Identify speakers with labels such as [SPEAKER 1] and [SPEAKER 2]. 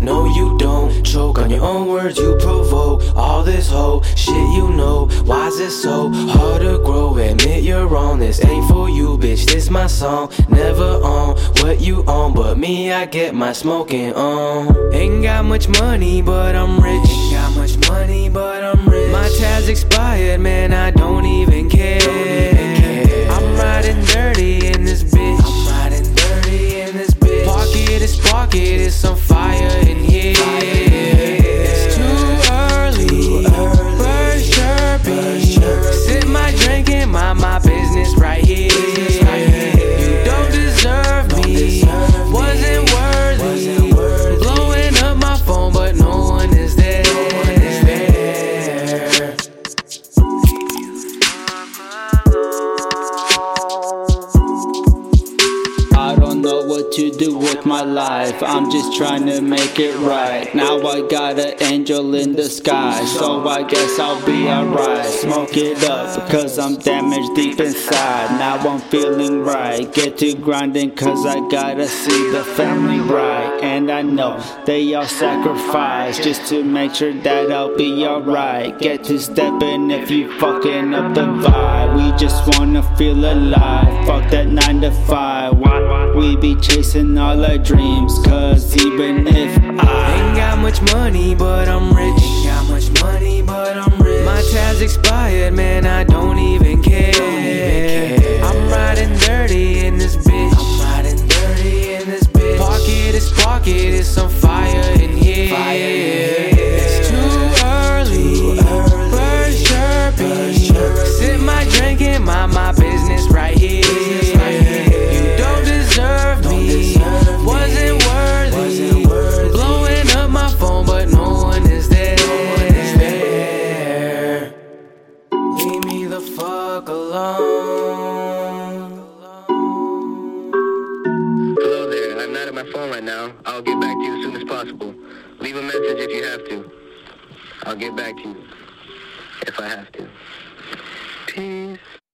[SPEAKER 1] No, you don't. Choke on your own words, you provoke. All this whole shit you know. Why's it so hard to grow? Admit you're wrong. This ain't for you, bitch. This my song. Never on what you own, but me, I get my smoking on. Ain't got much money, but I'm rich. Ain't got much money, but I'm rich. My tab's expired, man. I This pocket is it's on fire in here.
[SPEAKER 2] To do with my life. I'm just trying to make it right. Now I got an angel in the sky, so I guess I'll be alright. Smoke it up, cause I'm damaged deep inside. Now I'm feeling right. Get to grinding, cause I gotta see the family right. And I know they all sacrifice just to make sure that I'll be alright. Get to stepping if you fucking up the vibe. We just wanna feel alive. Fuck that 9 to 5. We be chasing all our dreams, cause even if I
[SPEAKER 1] Ain't got much money, but I'm rich. Ain't got much money, but I'm rich. My tab's expired, man. I don't even
[SPEAKER 3] phone right now. I'll get back to you as soon as possible. Leave a message if you have to. I'll get back to you if I have to. Peace.